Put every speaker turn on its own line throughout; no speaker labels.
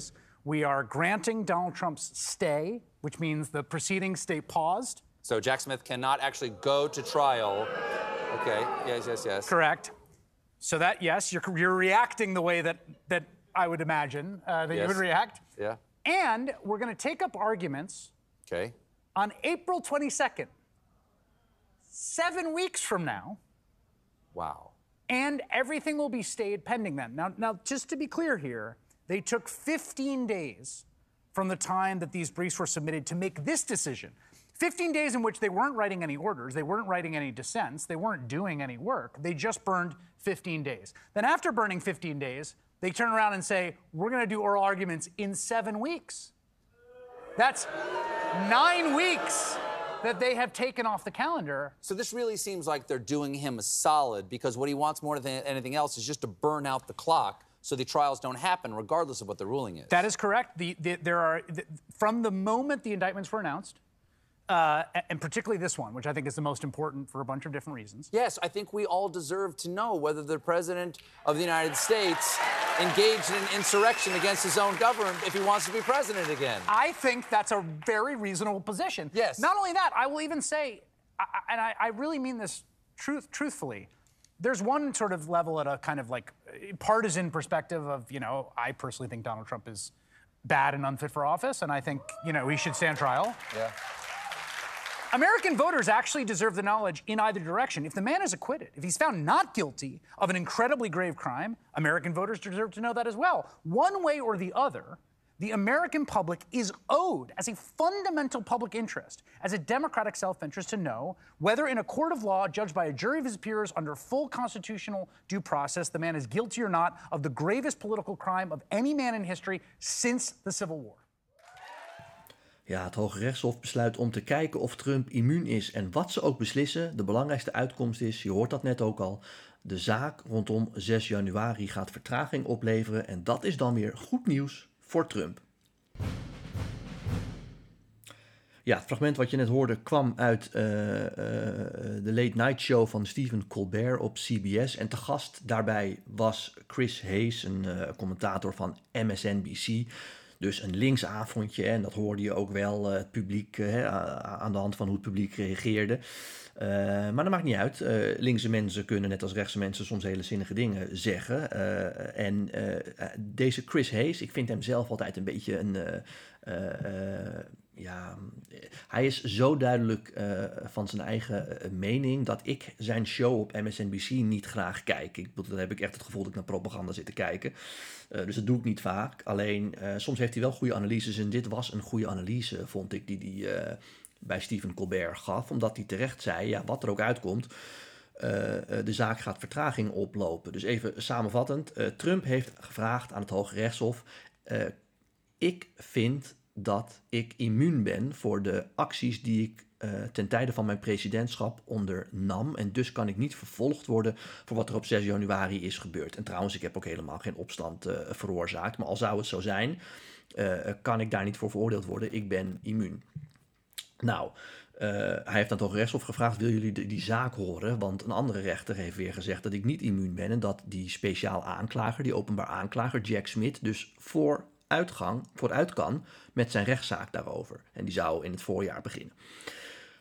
is we are granting Donald Trump's stay, which means the proceedings stay paused.
So Jack Smith cannot actually go to trial. Okay. Yes, yes, yes.
Correct. So that yes, you're you're reacting the way that that I would imagine uh, that you would react.
Yeah.
And we're going to take up arguments
Okay.
on April 22nd, seven weeks from now,
Wow.
and everything will be stayed pending then. Now, now, just to be clear here, they took 15 days from the time that these briefs were submitted to make this decision. 15 days in which they weren't writing any orders, they weren't writing any dissents, they weren't doing any work. They just burned 15 days. Then, after burning 15 days, they turn around and say, We're going to do oral arguments in seven weeks. That's nine weeks that they have taken off the calendar.
So this really seems like they're doing him a solid because what he wants more than anything else is just to burn out the clock so the trials don't happen, regardless of what the ruling is.
That is correct. The, the, there are the, from the moment the indictments were announced, uh, and particularly this one, which I think is the most important for a bunch of different reasons.
Yes, I think we all deserve to know whether the President of the United States engaged in an insurrection against his own government if he wants to be president again.
I think that's a very reasonable position.
Yes.
Not only that, I will even say, I- and I, I really mean this truth, truthfully. There's one sort of level at a kind of like partisan perspective of, you know, I personally think Donald Trump is bad and unfit for office, and I think, you know, he should stand trial.
Yeah.
American voters actually deserve the knowledge in either direction. If the man is acquitted, if he's found not guilty of an incredibly grave crime, American voters deserve to know that as well. One way or the other, the American public is owed, as a fundamental public interest, as a democratic self interest, to know whether in a court of law judged by a jury of his peers under full constitutional due process, the man is guilty or not of the gravest political crime of any man in history since the Civil War.
Ja, het Hoge Rechtshof besluit om te kijken of Trump immuun is. En wat ze ook beslissen, de belangrijkste uitkomst is, je hoort dat net ook al, de zaak rondom 6 januari gaat vertraging opleveren. En dat is dan weer goed nieuws voor Trump. Ja, het fragment wat je net hoorde kwam uit eh, eh, de Late Night Show van Stephen Colbert op CBS. En te gast daarbij was Chris Hayes, een eh, commentator van MSNBC. Dus een linksavondje, en dat hoorde je ook wel, eh, het publiek, eh, aan de hand van hoe het publiek reageerde. Eh, maar dat maakt niet uit. Eh, linkse mensen kunnen net als rechtse mensen soms hele zinnige dingen zeggen. En deze Chris Hayes, ik vind hem zelf altijd een beetje een... ja, hij is zo duidelijk eh, van zijn eigen eh, mening dat ik zijn show op MSNBC niet graag kijk. Ik, dan heb ik echt het gevoel dat ik naar propaganda zit te kijken. Eh, dus dat doe ik niet vaak. Alleen soms heeft hij wel goede analyses. En dit was een goede analyse, vond ik, die hij eh, bij Stephen Colbert gaf. Omdat hij terecht zei, ja, wat er ook uitkomt. de zaak gaat vertraging oplopen. Dus even samenvattend. Trump heeft gevraagd aan het Hoge Rechtshof. ik vind dat ik immuun ben voor de acties die ik eh, ten tijde van mijn presidentschap ondernam. En dus kan ik niet vervolgd worden voor wat er op 6 januari is gebeurd. En trouwens, ik heb ook helemaal geen opstand eh, veroorzaakt. Maar al zou het zo zijn, eh, kan ik daar niet voor veroordeeld worden. Ik ben immuun. Nou, hij heeft aan het Hoge Rechtshof gevraagd: wil jullie die zaak horen? Want een andere rechter heeft weer gezegd dat ik niet immuun ben en dat die speciaal aanklager, die openbaar aanklager Jack Smith, dus voor uitgang, vooruit kan met zijn rechtszaak daarover. En die zou in het voorjaar beginnen.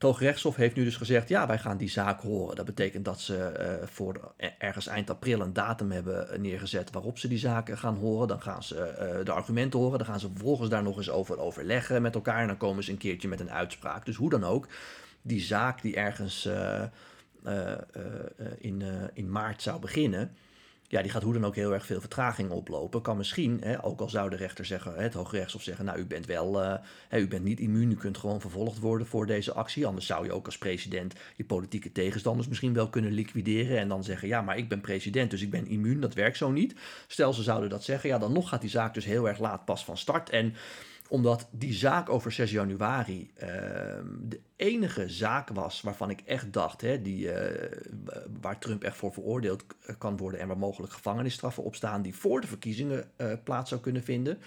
Het Hoge Rechtshof heeft nu dus gezegd: ja, wij gaan die zaak horen. Dat betekent dat ze eh, voor ergens eind april een datum hebben neergezet waarop ze die zaken gaan horen. Dan gaan ze eh, de argumenten horen. Dan gaan ze vervolgens daar nog eens over overleggen met elkaar. En dan komen ze een keertje met een uitspraak. Dus hoe dan ook, die zaak die ergens eh, in, in maart zou beginnen. Ja, die gaat hoe dan ook heel erg veel vertraging oplopen. Kan misschien, hè, ook al zou de rechter zeggen, het Hoge Rechtshof zeggen, nou, u bent wel, eh, hè, u bent niet immuun, u kunt gewoon vervolgd worden voor deze actie. Anders zou je ook als president je politieke tegenstanders misschien wel kunnen liquideren en dan zeggen, ja, maar ik ben president, dus ik ben immuun. Dat werkt zo niet. Stel, ze zouden dat zeggen, ja, dan nog gaat die zaak dus heel erg laat pas van start. En omdat die zaak over 6 januari ehm, de enige zaak was waarvan ik echt dacht, hè, die, eh, waar Trump echt voor veroordeeld kan worden en waar mogelijk gevangenisstraffen op staan, die voor de verkiezingen eh, plaats zou kunnen vinden.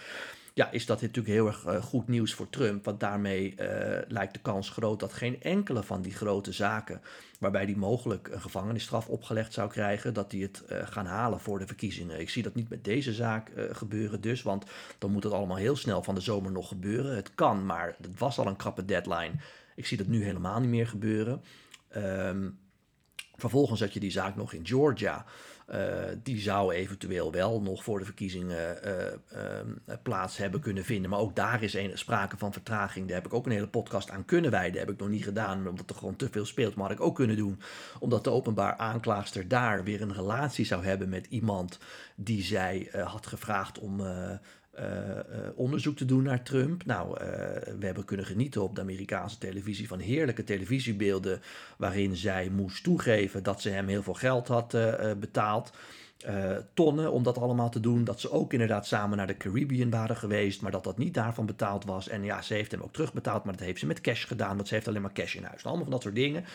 Ja, is dat natuurlijk heel erg eh, goed nieuws voor Trump. Want daarmee eh, lijkt de kans groot dat geen enkele van die grote zaken, waarbij hij mogelijk een gevangenisstraf opgelegd zou krijgen, dat hij het uh, gaan halen voor de verkiezingen. Ik zie dat niet met deze zaak gebeuren dus, want dan moet het allemaal heel snel van de zomer nog gebeuren. Het kan, maar het was al een krappe deadline. Ik zie dat nu helemaal niet meer gebeuren. Um, vervolgens had je die zaak nog in Georgia. Uh, die zou eventueel wel nog voor de verkiezingen uh, uh, plaats hebben kunnen vinden. Maar ook daar is een, sprake van vertraging. Daar heb ik ook een hele podcast aan kunnen wijden. Heb ik nog niet gedaan, omdat er gewoon te veel speelt. Maar had ik ook kunnen doen, omdat de openbaar aanklaagster daar weer een relatie zou hebben met iemand die zij had gevraagd om uh, onderzoek te doen naar Trump. Nou, uh, we hebben kunnen genieten op de Amerikaanse televisie van heerlijke televisiebeelden. waarin zij moest toegeven dat ze hem heel veel geld had betaald. tonnen om dat allemaal te doen. Dat ze ook inderdaad samen naar de Caribbean waren geweest. maar dat dat niet daarvan betaald was. En ja, ze heeft hem ook terugbetaald. maar dat heeft ze met cash gedaan. Want ze heeft alleen maar cash in huis. Allemaal van dat soort dingen.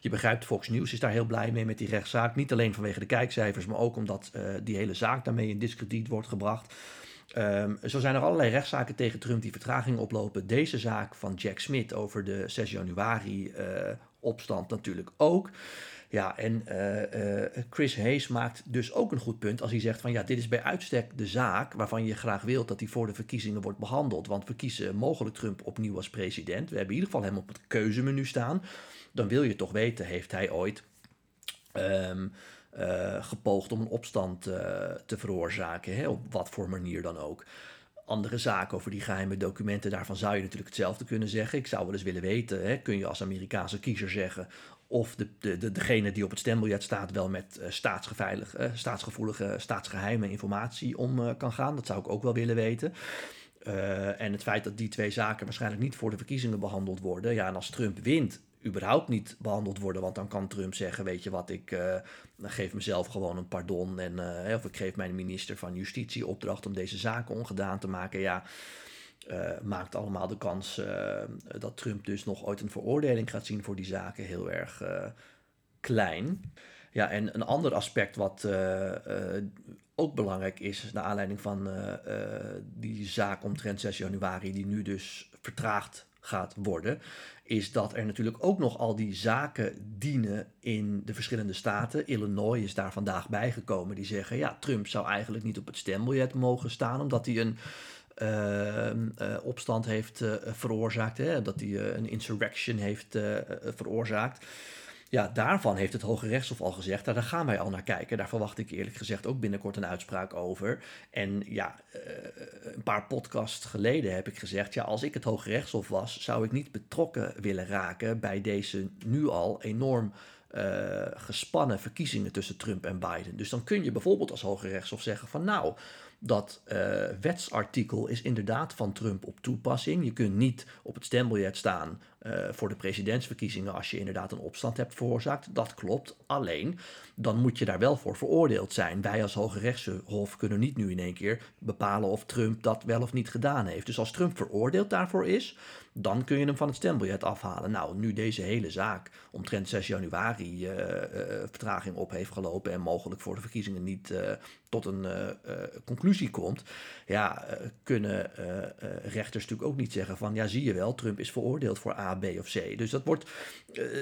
Je begrijpt, Fox News is daar heel blij mee met die rechtszaak. Niet alleen vanwege de kijkcijfers, maar ook omdat die hele zaak daarmee in discrediet wordt gebracht. Um, zo zijn er allerlei rechtszaken tegen Trump die vertraging oplopen. Deze zaak van Jack Smith over de 6 januari uh, opstand natuurlijk ook. Ja, en uh, uh, Chris Hayes maakt dus ook een goed punt als hij zegt van ja, dit is bij uitstek de zaak waarvan je graag wilt dat hij voor de verkiezingen wordt behandeld. Want we kiezen mogelijk Trump opnieuw als president. We hebben in ieder geval hem op het keuzemenu staan. Dan wil je toch weten, heeft hij ooit um, uh, gepoogd om een opstand uh, te veroorzaken, hè, op wat voor manier dan ook. Andere zaken over die geheime documenten, daarvan zou je natuurlijk hetzelfde kunnen zeggen. Ik zou wel eens willen weten, hè, kun je als Amerikaanse kiezer zeggen of de, de, de, degene die op het stembiljet staat wel met uh, staatsgevoelige, staatsgeheime informatie om kan gaan. Dat zou ik ook wel willen weten. en het feit dat die twee zaken waarschijnlijk niet voor de verkiezingen behandeld worden. Ja, en als Trump wint, überhaupt niet behandeld worden. Want dan kan Trump zeggen, weet je wat, ik uh, geef mezelf gewoon een pardon. En, uh, of ik geef mijn minister van Justitie opdracht om deze zaken ongedaan te maken. Ja, uh, maakt allemaal de kans dat Trump dus nog ooit een veroordeling gaat zien voor die zaken heel erg klein. Ja, en een ander aspect wat ook belangrijk is, naar aanleiding van die zaak omtrent 6 januari, die nu dus vertraagd gaat worden, is dat er natuurlijk ook nog al die zaken dienen in de verschillende staten. Illinois is daar vandaag bijgekomen. Die zeggen, ja, Trump zou eigenlijk niet op het stembiljet mogen staan, omdat hij een uh, uh, opstand heeft uh, veroorzaakt, hè, dat hij een insurrection heeft veroorzaakt. Ja, daarvan heeft het Hoge Rechtshof al gezegd, daar gaan wij al naar kijken. Daar verwacht ik eerlijk gezegd ook binnenkort een uitspraak over. En ja, uh, een paar podcasts geleden heb ik gezegd, ja, als ik het Hoge Rechtshof was, zou ik niet betrokken willen raken bij deze nu al enorm uh, gespannen verkiezingen tussen Trump en Biden. Dus dan kun je bijvoorbeeld als Hoge Rechtshof zeggen van nou, dat uh, wetsartikel is inderdaad van Trump op toepassing. Je kunt niet op het stembiljet staan uh, voor de presidentsverkiezingen als je inderdaad een opstand hebt veroorzaakt. Dat klopt. Alleen, dan moet je daar wel voor veroordeeld zijn. Wij als Hoge Rechtshof kunnen niet nu in één keer bepalen of Trump dat wel of niet gedaan heeft. Dus als Trump veroordeeld daarvoor is, dan kun je hem van het stembiljet afhalen. Nou, nu deze hele zaak omtrent 6 januari uh, uh, vertraging op heeft gelopen en mogelijk voor de verkiezingen niet tot een conclusie komt, ja, kunnen rechters natuurlijk ook niet zeggen van ja, zie je wel, Trump is veroordeeld voor A, B of C. Dus dat wordt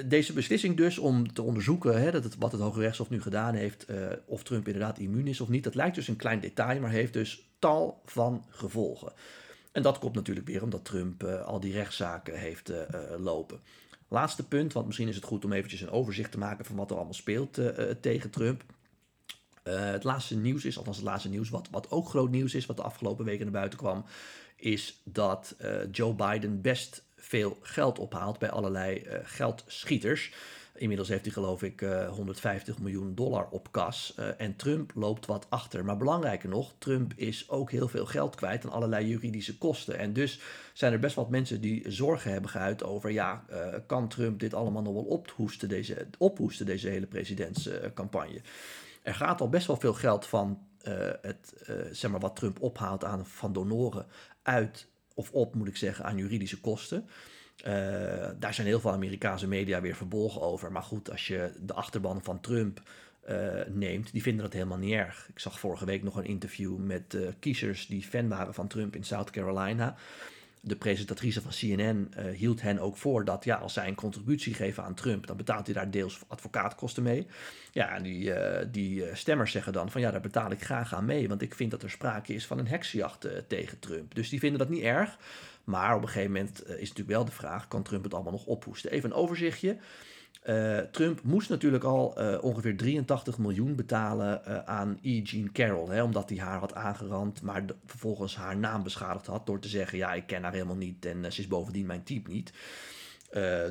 deze beslissing dus om te onderzoeken hè, dat het, wat het Hoge Rechtshof nu gedaan heeft, of Trump inderdaad immuun is of niet. Dat lijkt dus een klein detail, maar heeft dus tal van gevolgen. En dat komt natuurlijk weer omdat Trump uh, al die rechtszaken heeft lopen. Laatste punt, want misschien is het goed om eventjes een overzicht te maken van wat er allemaal speelt tegen Trump. het laatste nieuws is, althans het laatste nieuws, wat, wat ook groot nieuws is, wat de afgelopen weken naar buiten kwam, is dat Joe Biden best veel geld ophaalt bij allerlei geldschieters. Inmiddels heeft hij geloof ik 150 eh, miljoen dollar op kas. Uh, en Trump loopt wat achter. Maar belangrijker nog, Trump is ook heel veel geld kwijt aan allerlei juridische kosten. En dus zijn er best wat mensen die zorgen hebben geuit over... ja, kan Trump dit allemaal nog wel ophoesten, deze, ophoesten, deze hele presidentscampagne? er gaat al best wel veel geld van het, zeg maar wat Trump ophaalt aan, van donoren uit... of op, moet ik zeggen, aan juridische kosten... Uh, daar zijn heel veel Amerikaanse media weer verbolgen over. Maar goed, als je de achterban van Trump neemt, die vinden dat helemaal niet erg. Ik zag vorige week nog een interview met kiezers die fan waren van Trump in South Carolina de presentatrice van CNN eh, hield hen ook voor dat ja, als zij een contributie geven aan Trump, dan betaalt hij daar deels advocaatkosten mee. Ja, en die, uh, die uh, stemmers zeggen dan van ja, daar betaal ik graag aan mee, want ik vind dat er sprake is van een heksenjacht tegen Trump. Dus die vinden dat niet erg. Maar op een gegeven moment is natuurlijk wel de vraag, kan Trump het allemaal nog ophoesten? Even een overzichtje. Uh, Trump moest natuurlijk al uh, ongeveer 83 miljoen betalen uh, aan E. Jean Carroll. Hè, omdat hij haar had aangerand, maar vervolgens haar naam beschadigd had. Door te zeggen: Ja, ik ken haar helemaal niet en ze is bovendien mijn type niet.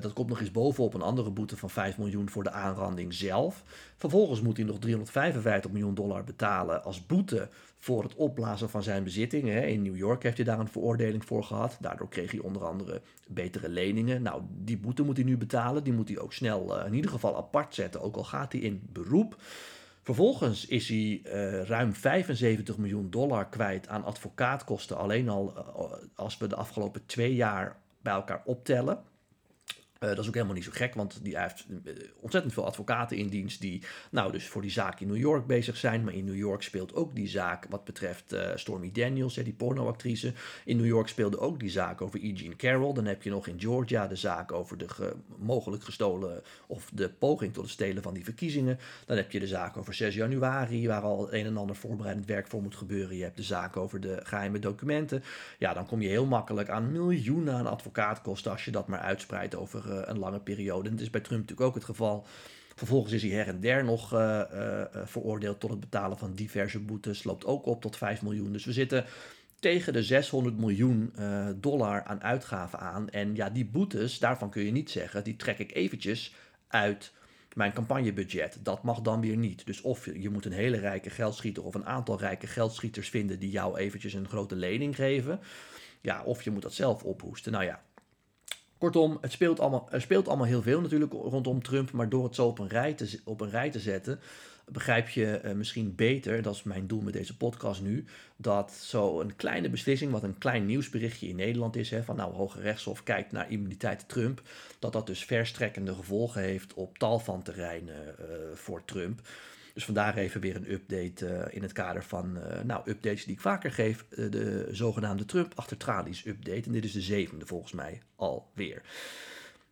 Dat komt nog eens bovenop een andere boete van 5 miljoen voor de aanranding zelf. Vervolgens moet hij nog 355 miljoen dollar betalen als boete voor het opblazen van zijn bezittingen. In New York heeft hij daar een veroordeling voor gehad. Daardoor kreeg hij onder andere betere leningen. Nou, die boete moet hij nu betalen. Die moet hij ook snel uh, in ieder geval apart zetten, ook al gaat hij in beroep. Vervolgens is hij uh, ruim 75 miljoen dollar kwijt aan advocaatkosten. Alleen al als we de afgelopen twee jaar bij elkaar optellen. Uh, dat is ook helemaal niet zo gek, want die heeft uh, ontzettend veel advocaten in dienst die nou dus voor die zaak in New York bezig zijn. Maar in New York speelt ook die zaak wat betreft uh, Stormy Daniels, hè, die pornoactrice. In New York speelde ook die zaak over E. Jean Carroll. Dan heb je nog in Georgia de zaak over de ge mogelijk gestolen of de poging tot het stelen van die verkiezingen. Dan heb je de zaak over 6 januari, waar al een en ander voorbereidend werk voor moet gebeuren. Je hebt de zaak over de geheime documenten. Ja, dan kom je heel makkelijk aan miljoenen aan advocaatkosten als je dat maar uitspreidt over eh, een lange periode. En dat is bij Trump natuurlijk ook het geval. Vervolgens is hij her en der nog uh, uh, veroordeeld tot het betalen van diverse boetes. Loopt ook op tot 5 miljoen. Dus we zitten tegen de 600 miljoen dollar aan uitgaven aan. En ja, die boetes, daarvan kun je niet zeggen, die trek ik eventjes uit mijn campagnebudget. Dat mag dan weer niet. Dus of je, je moet een hele rijke geldschieter of een aantal rijke geldschieters vinden die jou eventjes een grote lening geven. Ja, of je moet dat zelf ophoesten. Nou ja, Kortom, het speelt allemaal, er speelt allemaal heel veel natuurlijk rondom Trump, maar door het zo op een rij te, op een rij te zetten, begrijp je uh, misschien beter, dat is mijn doel met deze podcast nu, dat zo een kleine beslissing, wat een klein nieuwsberichtje in Nederland is, hè, van nou, Hoge Rechtshof kijkt naar immuniteit Trump, dat dat dus verstrekkende gevolgen heeft op tal van terreinen uh, voor Trump. Dus vandaar even weer een update uh, in het kader van uh, nou, updates die ik vaker geef. Uh, de zogenaamde Trump achter tralies update. En dit is de zevende volgens mij alweer.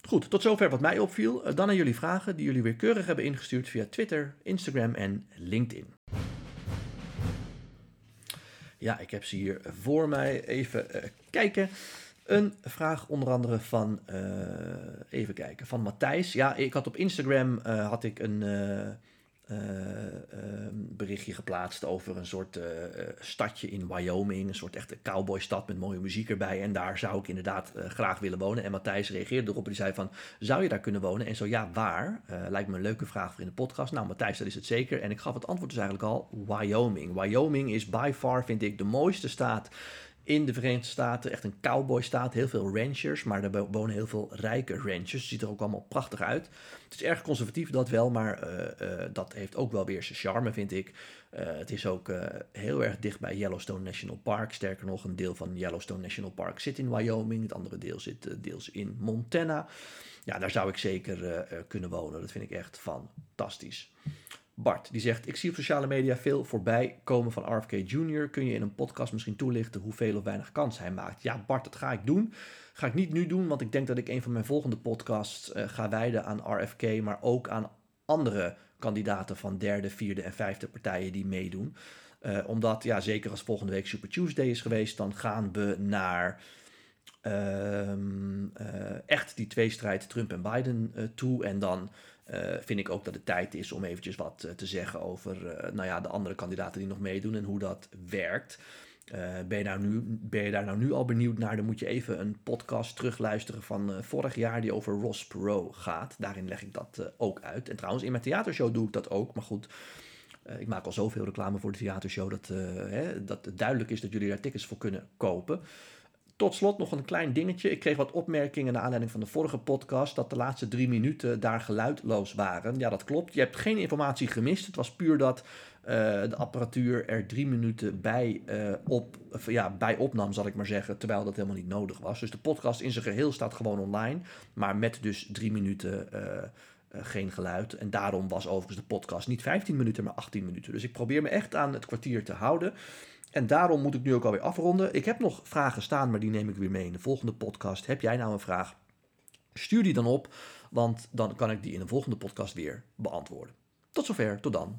Goed, tot zover wat mij opviel. dan aan jullie vragen die jullie weer keurig hebben ingestuurd via Twitter, Instagram en LinkedIn. Ja, ik heb ze hier voor mij. Even kijken. Een vraag onder andere van, even kijken, van Matthijs. Ja, ik had op Instagram had ik een berichtje geplaatst over een soort uh, stadje in Wyoming. Een soort echte cowboystad met mooie muziek erbij. En daar zou ik inderdaad graag willen wonen. En Matthijs reageerde erop en die zei van, zou je daar kunnen wonen? En zo, ja, waar? lijkt me een leuke vraag voor in de podcast. Nou, Matthijs, dat is het zeker. En ik gaf het antwoord dus eigenlijk al, Wyoming. Wyoming is by far, vind ik, de mooiste staat in de Verenigde Staten. Echt een cowboy-staat. Heel veel ranchers, maar er wonen heel veel rijke ranchers. Ziet er ook allemaal prachtig uit. Het is erg conservatief, dat wel, maar uh, uh, dat heeft ook wel weer zijn charme, vind ik. Uh, het is ook heel erg dicht bij Yellowstone National Park. Sterker nog, een deel van Yellowstone National Park zit in Wyoming. Het andere deel zit deels in Montana. Ja, daar zou ik zeker kunnen wonen. Dat vind ik echt fantastisch. Bart, die zegt: Ik zie op sociale media veel voorbij komen van RFK Jr. Kun je in een podcast misschien toelichten hoeveel of weinig kans hij maakt? Ja, Bart, dat ga ik doen. Ga ik niet nu doen, want ik denk dat ik een van mijn volgende podcasts uh, ga wijden aan RFK, maar ook aan andere kandidaten van derde, vierde en vijfde partijen die meedoen. Uh, omdat, ja, zeker als volgende week Super Tuesday is geweest, dan gaan we naar uh, echt die tweestrijd Trump en Biden toe. En dan vind ik ook dat het tijd is om eventjes wat uh, te zeggen over uh, nou ja, de andere kandidaten die nog meedoen en hoe dat werkt. ben, je nou nu, ben je daar nou nu al benieuwd naar, dan moet je even een podcast terugluisteren van vorig jaar die over Ross Perot gaat. Daarin leg ik dat ook uit. En trouwens, in mijn theatershow doe ik dat ook, maar goed... ik maak al zoveel reclame voor de theatershow dat, hè, dat het duidelijk is dat jullie daar tickets voor kunnen kopen. Tot slot nog een klein dingetje. Ik kreeg wat opmerkingen naar aanleiding van de vorige podcast dat de laatste drie minuten daar geluidloos waren. Ja, dat klopt. Je hebt geen informatie gemist. Het was puur dat uh, de apparatuur er drie minuten bij, uh, op, ja, bij opnam, zal ik maar zeggen, terwijl dat helemaal niet nodig was. Dus de podcast in zijn geheel staat gewoon online, maar met dus drie minuten eh, geen geluid. En daarom was overigens de podcast niet 15 minuten, maar 18 minuten. Dus ik probeer me echt aan het kwartier te houden. En daarom moet ik nu ook alweer afronden. Ik heb nog vragen staan, maar die neem ik weer mee in de volgende podcast. Heb jij nou een vraag? Stuur die dan op, want dan kan ik die in de volgende podcast weer beantwoorden. Tot zover, tot dan.